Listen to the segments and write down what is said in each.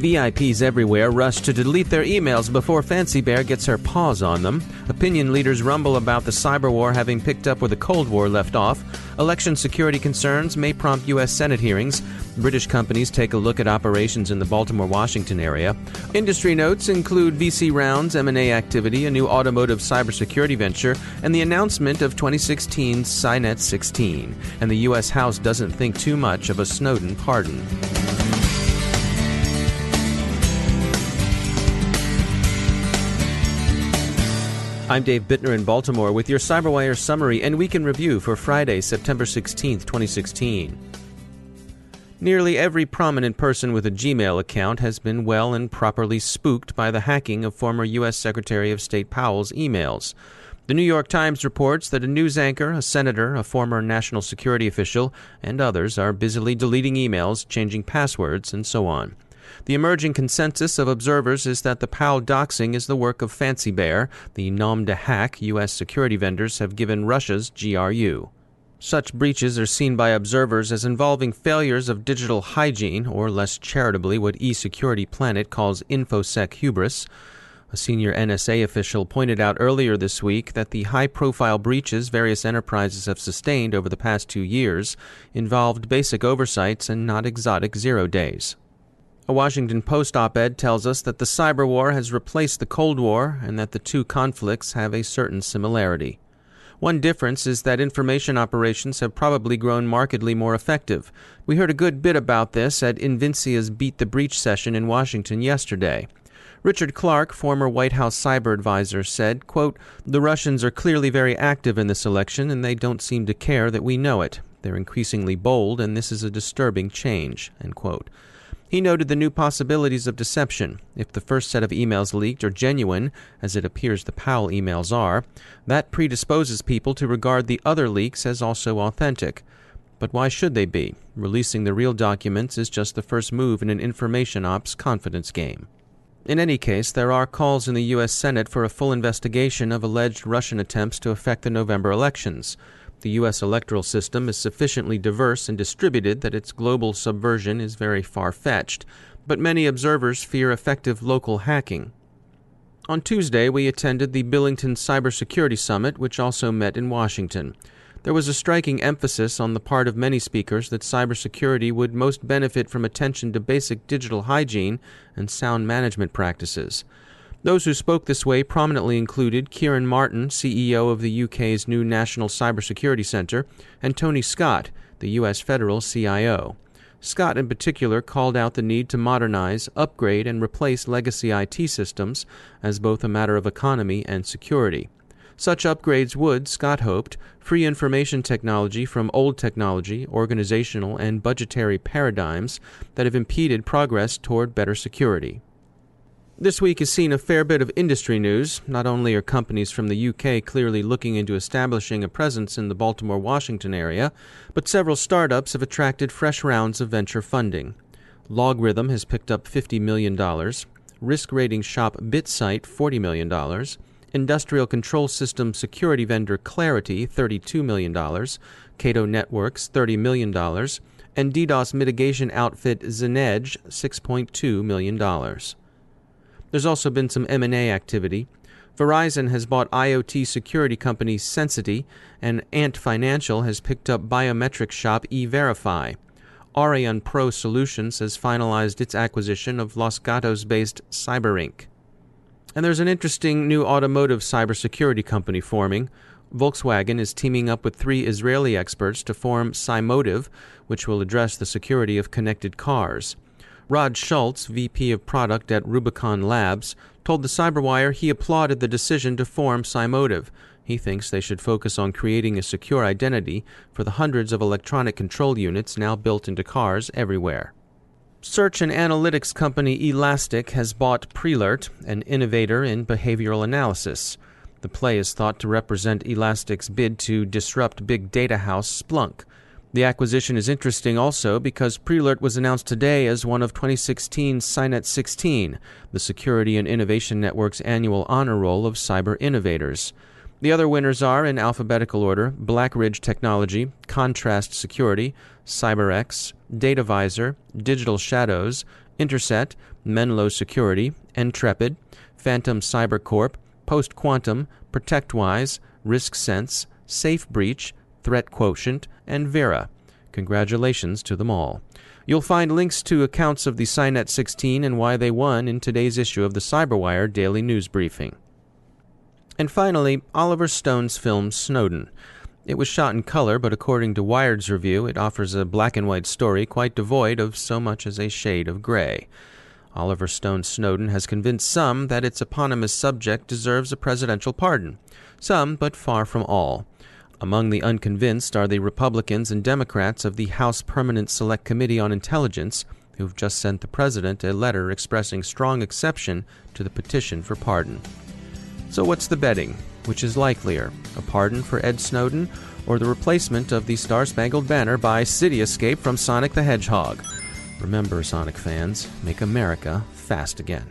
VIPs everywhere rush to delete their emails before Fancy Bear gets her paws on them. Opinion leaders rumble about the cyber war having picked up where the Cold War left off. Election security concerns may prompt U.S. Senate hearings. British companies take a look at operations in the Baltimore-Washington area. Industry notes include VC rounds, M&A activity, a new automotive cybersecurity venture, and the announcement of 2016's SINET 16. And the U.S. House doesn't think too much of a Snowden pardon. I'm Dave Bittner in Baltimore with your CyberWire summary and weekend review for Friday, September 16, 2016. Nearly every prominent person with a Gmail account has been well and properly spooked by the hacking of former U.S. Secretary of State Powell's emails. The New York Times reports that a news anchor, a senator, a former national security official, and others are busily deleting emails, changing passwords, and so on. The emerging consensus of observers is that the Powell doxing is the work of Fancy Bear, the nom de hack U.S. security vendors have given Russia's GRU. Such breaches are seen by observers as involving failures of digital hygiene, or less charitably, what eSecurity Planet calls InfoSec hubris. A senior NSA official pointed out earlier this week that the high profile breaches various enterprises have sustained over the past two years involved basic oversights and not exotic zero days. A Washington Post op ed tells us that the cyber war has replaced the Cold War and that the two conflicts have a certain similarity. One difference is that information operations have probably grown markedly more effective. We heard a good bit about this at Invincea's Beat the Breach session in Washington yesterday. Richard Clarke, former White House cyber advisor, said, quote, The Russians are clearly very active in this election and they don't seem to care that we know it. They're increasingly bold and this is a disturbing change. End quote. He noted the new possibilities of deception. If the first set of emails leaked are genuine, as it appears the Powell emails are, that predisposes people to regard the other leaks as also authentic. But why should they be? Releasing the real documents is just the first move in an information ops confidence game. In any case, there are calls in the U.S. Senate for a full investigation of alleged Russian attempts to affect the November elections. The U.S. electoral system is sufficiently diverse and distributed that its global subversion is very far fetched, but many observers fear effective local hacking. On Tuesday, we attended the Billington Cybersecurity Summit, which also met in Washington. There was a striking emphasis on the part of many speakers that cybersecurity would most benefit from attention to basic digital hygiene and sound management practices. Those who spoke this way prominently included Ciaran Martin, CEO of the UK's new National Cybersecurity Centre, and Tony Scott, the US federal CIO. Scott, in particular, called out the need to modernize, upgrade, and replace legacy IT systems as both a matter of economy and security. Such upgrades would, Scott hoped, free information technology from old technology, organizational, and budgetary paradigms that have impeded progress toward better security. This week has seen a fair bit of industry news. Not only are companies from the UK clearly looking into establishing a presence in the Baltimore Washington area, but several startups have attracted fresh rounds of venture funding. LogRhythm has picked up $50 million, risk rating shop BitSight $40 million, industrial control system security vendor Claroty $32 million, Cato Networks $30 million, and DDoS mitigation outfit Zenedge $6.2 million. There's also been some M&A activity. Verizon has bought IoT security company Sensity, and Ant Financial has picked up biometric shop EyeVerify. Aurion Pro Solutions has finalized its acquisition of Los Gatos based Cyberinc. And there's an interesting new automotive cybersecurity company forming. Volkswagen is teaming up with three Israeli experts to form Cymotive, which will address the security of connected cars. Rod Schultz, VP of Product at Rubicon Labs, told the Cyberwire he applauded the decision to form Cymotive. He thinks they should focus on creating a secure identity for the hundreds of electronic control units now built into cars everywhere. Search and analytics company Elastic has bought Prelert, an innovator in behavioral analysis. The play is thought to represent Elastic's bid to disrupt big data house Splunk. The acquisition is interesting also because Prelert was announced today as one of 2016's SINET 16, the Security and Innovation Network's annual honor roll of cyber innovators. The other winners are, in alphabetical order, Blackridge Technology, Contrast Security, CyberX, DataVisor, Digital Shadows, Interset, Menlo Security, Entrepid, Phantom Cyber Corp, Post Quantum, ProtectWise, RiskSense, Safe Breach, Threat Quotient, and Vera. Congratulations to them all. You'll find links to accounts of the SINET 16 and why they won in today's issue of the Cyberwire Daily News Briefing. And finally, Oliver Stone's film Snowden. It was shot in color, but according to Wired's review, it offers a black and white story quite devoid of so much as a shade of gray. Oliver Stone's Snowden has convinced some that its eponymous subject deserves a presidential pardon. Some, but far from all. Among the unconvinced are the Republicans and Democrats of the House Permanent Select Committee on Intelligence, who've just sent the president a letter expressing strong exception to the petition for pardon. So, what's the betting? Which is likelier, a pardon for Ed Snowden or the replacement of the Star Spangled Banner by City Escape from Sonic the Hedgehog? Remember, Sonic fans, make America fast again.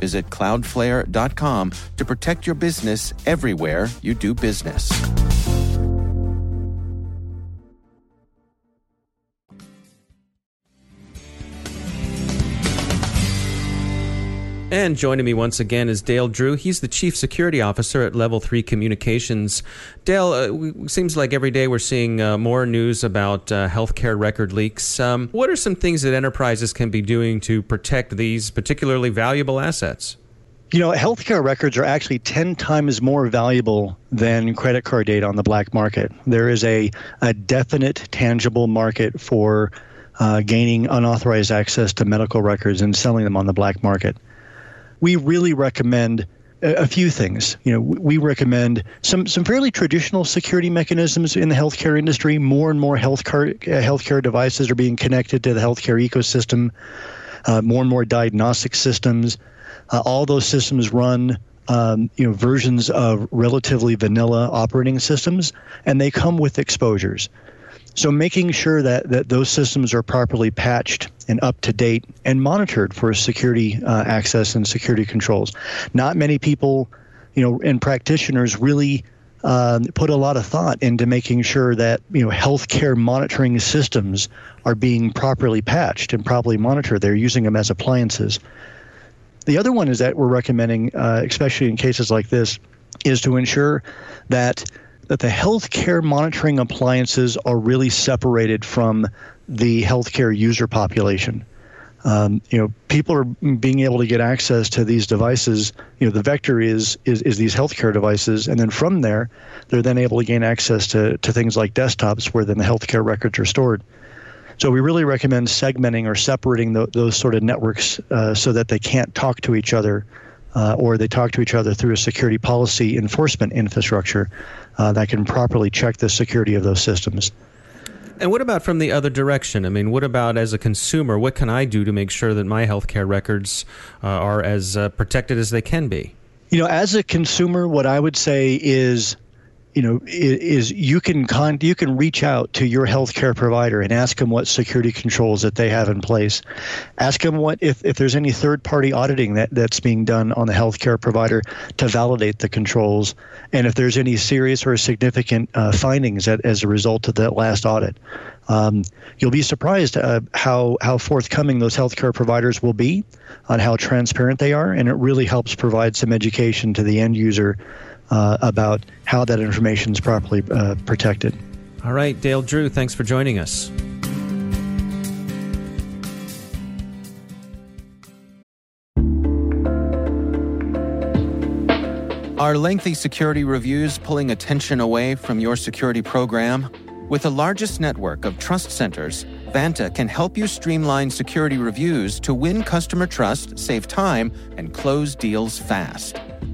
Visit cloudflare.com to protect your business everywhere you do business. And joining me once again is Dale Drew. He's the Chief Security Officer at Level 3 Communications. Dale, uh, seems like every day we're seeing uh, more news about uh, healthcare record leaks. Um, what are some things that enterprises can be doing to protect these particularly valuable assets? You know, healthcare records are actually 10 times more valuable than credit card data on the black market. There is a, a definite, tangible market for uh, gaining unauthorized access to medical records and selling them on the black market we really recommend a, few things. You know, we recommend some some fairly traditional security mechanisms in the healthcare industry. More and more healthcare uh, healthcare devices are being connected to the healthcare ecosystem. Uh, more and more diagnostic systems. Uh, all those systems run um, you know versions of relatively vanilla operating systems, and they come with exposures. So making sure that, that those systems are properly patched and up to date and monitored for security uh, access and security controls. Not many people, you know, and practitioners really uh, put a lot of thought into making sure that you know healthcare monitoring systems are being properly patched and properly monitored. They're using them as appliances. The other one is that we're recommending, uh, especially in cases like this, is to ensure that that the healthcare monitoring appliances are really separated from the healthcare user population. Um, you know, people are being able to get access to these devices. You know, the vector is, is is these healthcare devices, and then from there, they're then able to gain access to to things like desktops, where then the healthcare records are stored. So we really recommend segmenting or separating the, those sort of networks uh, so that they can't talk to each other, uh, or they talk to each other through a security policy enforcement infrastructure uh, that can properly check the security of those systems. And what about from the other direction? I mean, what about as a consumer? What can I do to make sure that my healthcare records uh, are as uh, protected as they can be? You know, as a consumer, what I would say is you know is you can con- you can reach out to your healthcare provider and ask them what security controls that they have in place. Ask them what if, if there's any third party auditing that, that's being done on the healthcare provider to validate the controls and if there's any serious or significant uh, findings that, as a result of that last audit. Um, you'll be surprised uh, how how forthcoming those healthcare providers will be on how transparent they are and it really helps provide some education to the end user uh, about how that information is properly uh, protected. All right, Dale Drew, thanks for joining us. Are lengthy security reviews pulling attention away from your security program? With the largest network of trust centers, Vanta can help you streamline security reviews to win customer trust, save time, and close deals fast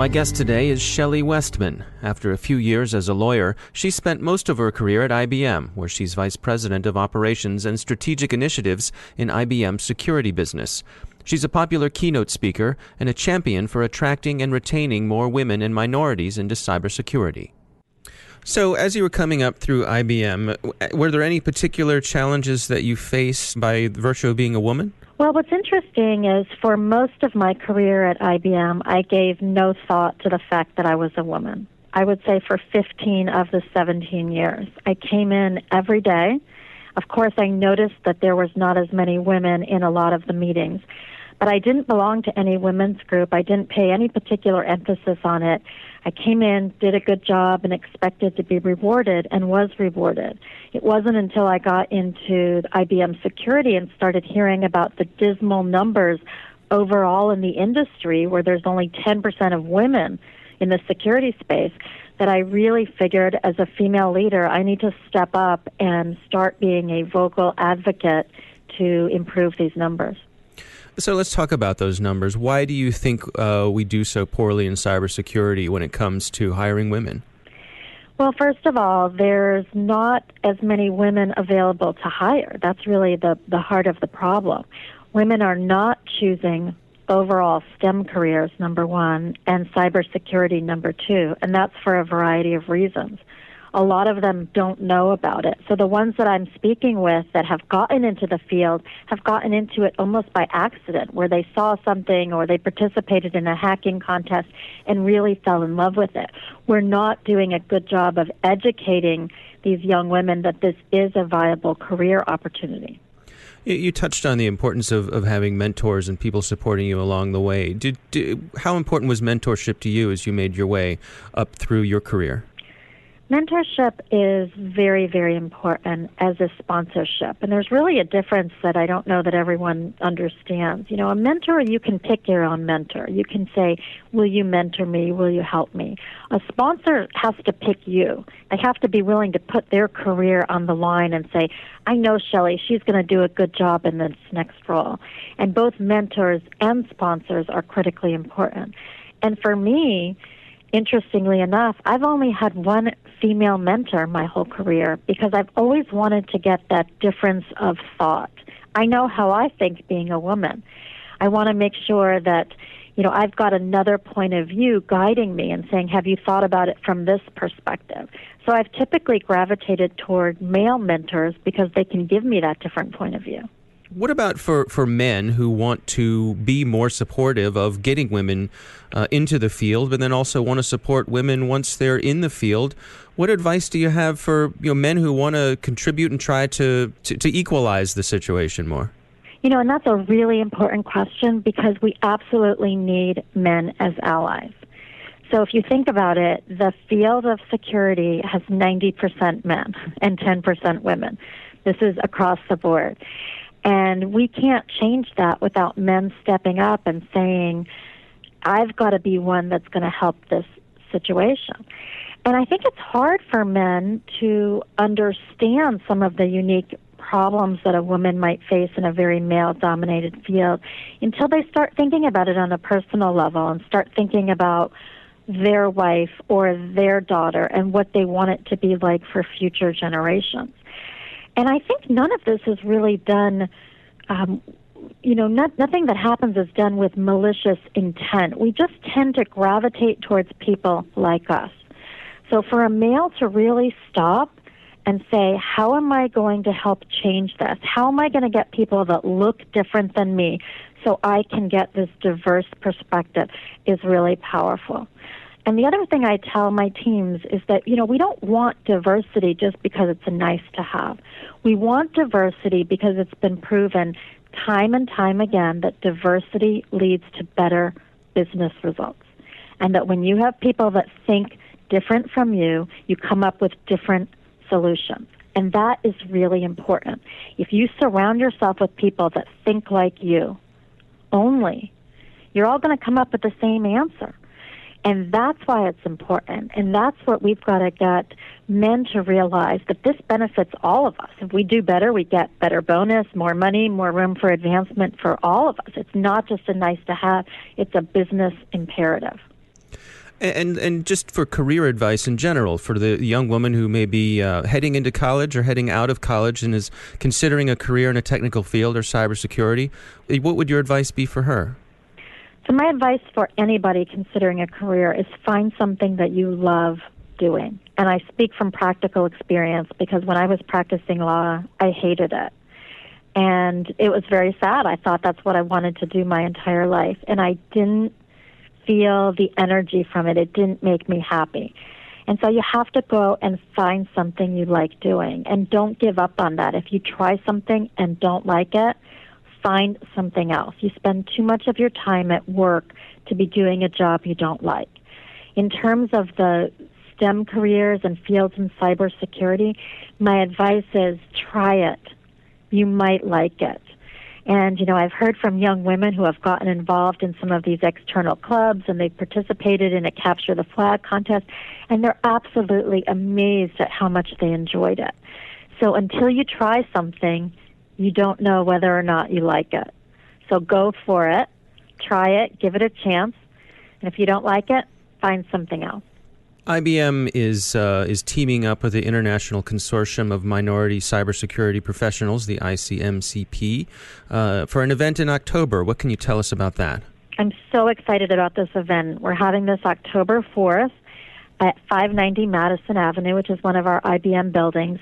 My guest today is Shelley Westman. After a few years as a lawyer, she spent most of her career at IBM, where she's vice president of operations and strategic initiatives in IBM's security business. She's a popular keynote speaker and a champion for attracting and retaining more women and minorities into cybersecurity. So, as you were coming up through IBM, were there any particular challenges that you faced by virtue of being a woman? Well, what's interesting is for most of my career at IBM, I gave no thought to the fact that I was a woman. I would say for 15 of the 17 years. I came in every day. Of course, I noticed that there was not as many women in a lot of the meetings, but I didn't belong to any women's group. I didn't pay any particular emphasis on it. I came in, did a good job, and expected to be rewarded, and was rewarded. It wasn't until I got into IBM security and started hearing about the dismal numbers overall in the industry, where there's only 10% of women in the security space, that I really figured as a female leader, I need to step up and start being a vocal advocate to improve these numbers. So let's talk about those numbers. Why do you think uh, we do so poorly in cybersecurity when it comes to hiring women? Well, first of all, there's not as many women available to hire. That's really the, the heart of the problem. Women are not choosing overall STEM careers, number one, and cybersecurity, number two, and that's for a variety of reasons a lot of them don't know about it. So the ones that I'm speaking with that have gotten into the field have gotten into it almost by accident, where they saw something or they participated in a hacking contest and really fell in love with it. We're not doing a good job of educating these young women that this is a viable career opportunity. You touched on the importance of, of having mentors and people supporting you along the way. Did, did, how important was mentorship to you as you made your way up through your career? Mentorship is very, very important as a sponsorship. And there's really a difference that I don't know that everyone understands. You know, a mentor, you can pick your own mentor. You can say, Will you mentor me? Will you help me? A sponsor has to pick you. They have to be willing to put their career on the line and say, I know Shelley, she's going to do a good job in this next role. And both mentors and sponsors are critically important. And for me, interestingly enough, I've only had one female mentor my whole career because I've always wanted to get that difference of thought. I know how I think being a woman. I want to make sure that, you know, I've got another point of view guiding me and saying, have you thought about it from this perspective? So I've typically gravitated toward male mentors because they can give me that different point of view. What about for, for men who want to be more supportive of getting women uh, into the field, but then also want to support women once they're in the field? What advice do you have for you know men who want to contribute and try to, to, to equalize the situation more? You know, and that's a really important question because we absolutely need men as allies. So if you think about it, the field of security has 90% men and 10% women. This is across the board. And we can't change that without men stepping up and saying, I've got to be one that's going to help this situation. And I think it's hard for men to understand some of the unique problems that a woman might face in a very male dominated field until they start thinking about it on a personal level and start thinking about their wife or their daughter and what they want it to be like for future generations. And I think none of this is really done. Um, you know, not, nothing that happens is done with malicious intent. We just tend to gravitate towards people like us. So for a male to really stop and say, how am I going to help change this? How am I going to get people that look different than me so I can get this diverse perspective is really powerful. And the other thing I tell my teams is that, you know, we don't want diversity just because it's a nice to have. We want diversity because it's been proven time and time again that diversity leads to better business results. And that when you have people that think different from you, you come up with different solutions. And that is really important. If you surround yourself with people that think like you only, you're all going to come up with the same answer. And that's why it's important. And that's what we've got to get men to realize that this benefits all of us. If we do better, we get better bonus, more money, more room for advancement for all of us. It's not just a nice to have, it's a business imperative. And and just for career advice in general, for the young woman who may be uh, heading into college or heading out of college and is considering a career in a technical field or cybersecurity, what would your advice be for her? So, my advice for anybody considering a career is find something that you love doing. And I speak from practical experience because when I was practicing law, I hated it. And it was very sad. I thought that's what I wanted to do my entire life. And I didn't feel the energy from it. It didn't make me happy. And so you have to go and find something you like doing. And don't give up on that. If you try something and don't like it, find something else. You spend too much of your time at work to be doing a job you don't like. In terms of the STEM careers and fields in cybersecurity, my advice is try it. You might like it. And, you know, I've heard from young women who have gotten involved in some of these external clubs and they've participated in a capture the flag contest, and they're absolutely amazed at how much they enjoyed it. So until you try something, you don't know whether or not you like it. So go for it, try it, give it a chance, and if you don't like it, find something else. IBM is uh, is teaming up with the International Consortium of Minority Cybersecurity Professionals, the ICMCP, uh, for an event in October. What can you tell us about that? I'm so excited about this event. We're having this October 4th at 590 Madison Avenue, which is one of our IBM buildings.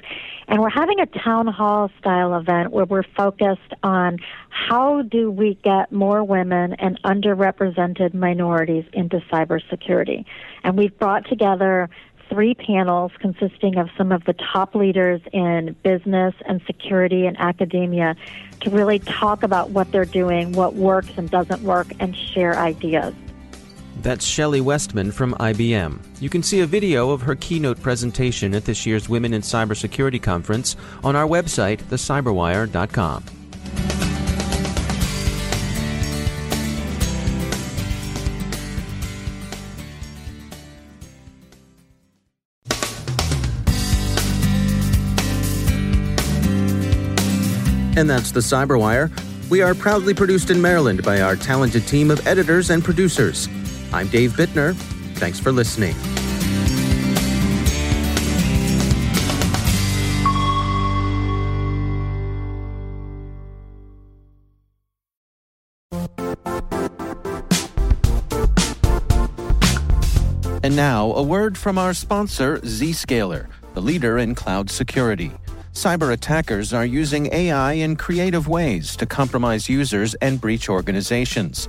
And we're having a town hall style event where we're focused on how do we get more women and underrepresented minorities into cybersecurity. And we've brought together three panels consisting of some of the top leaders in business and security and academia to really talk about what they're doing, what works and doesn't work, and share ideas. That's Shelley Westman from IBM. You can see a video of her keynote presentation at this year's Women in Cybersecurity Conference on our website, thecyberwire.com. And that's the Cyberwire. We are proudly produced in Maryland by our talented team of editors and producers. I'm Dave Bittner. Thanks for listening. And now, a word from our sponsor, Zscaler, the leader in cloud security. Cyber attackers are using AI in creative ways to compromise users and breach organizations.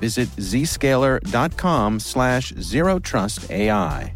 Visit zscaler.com slash zero trust AI.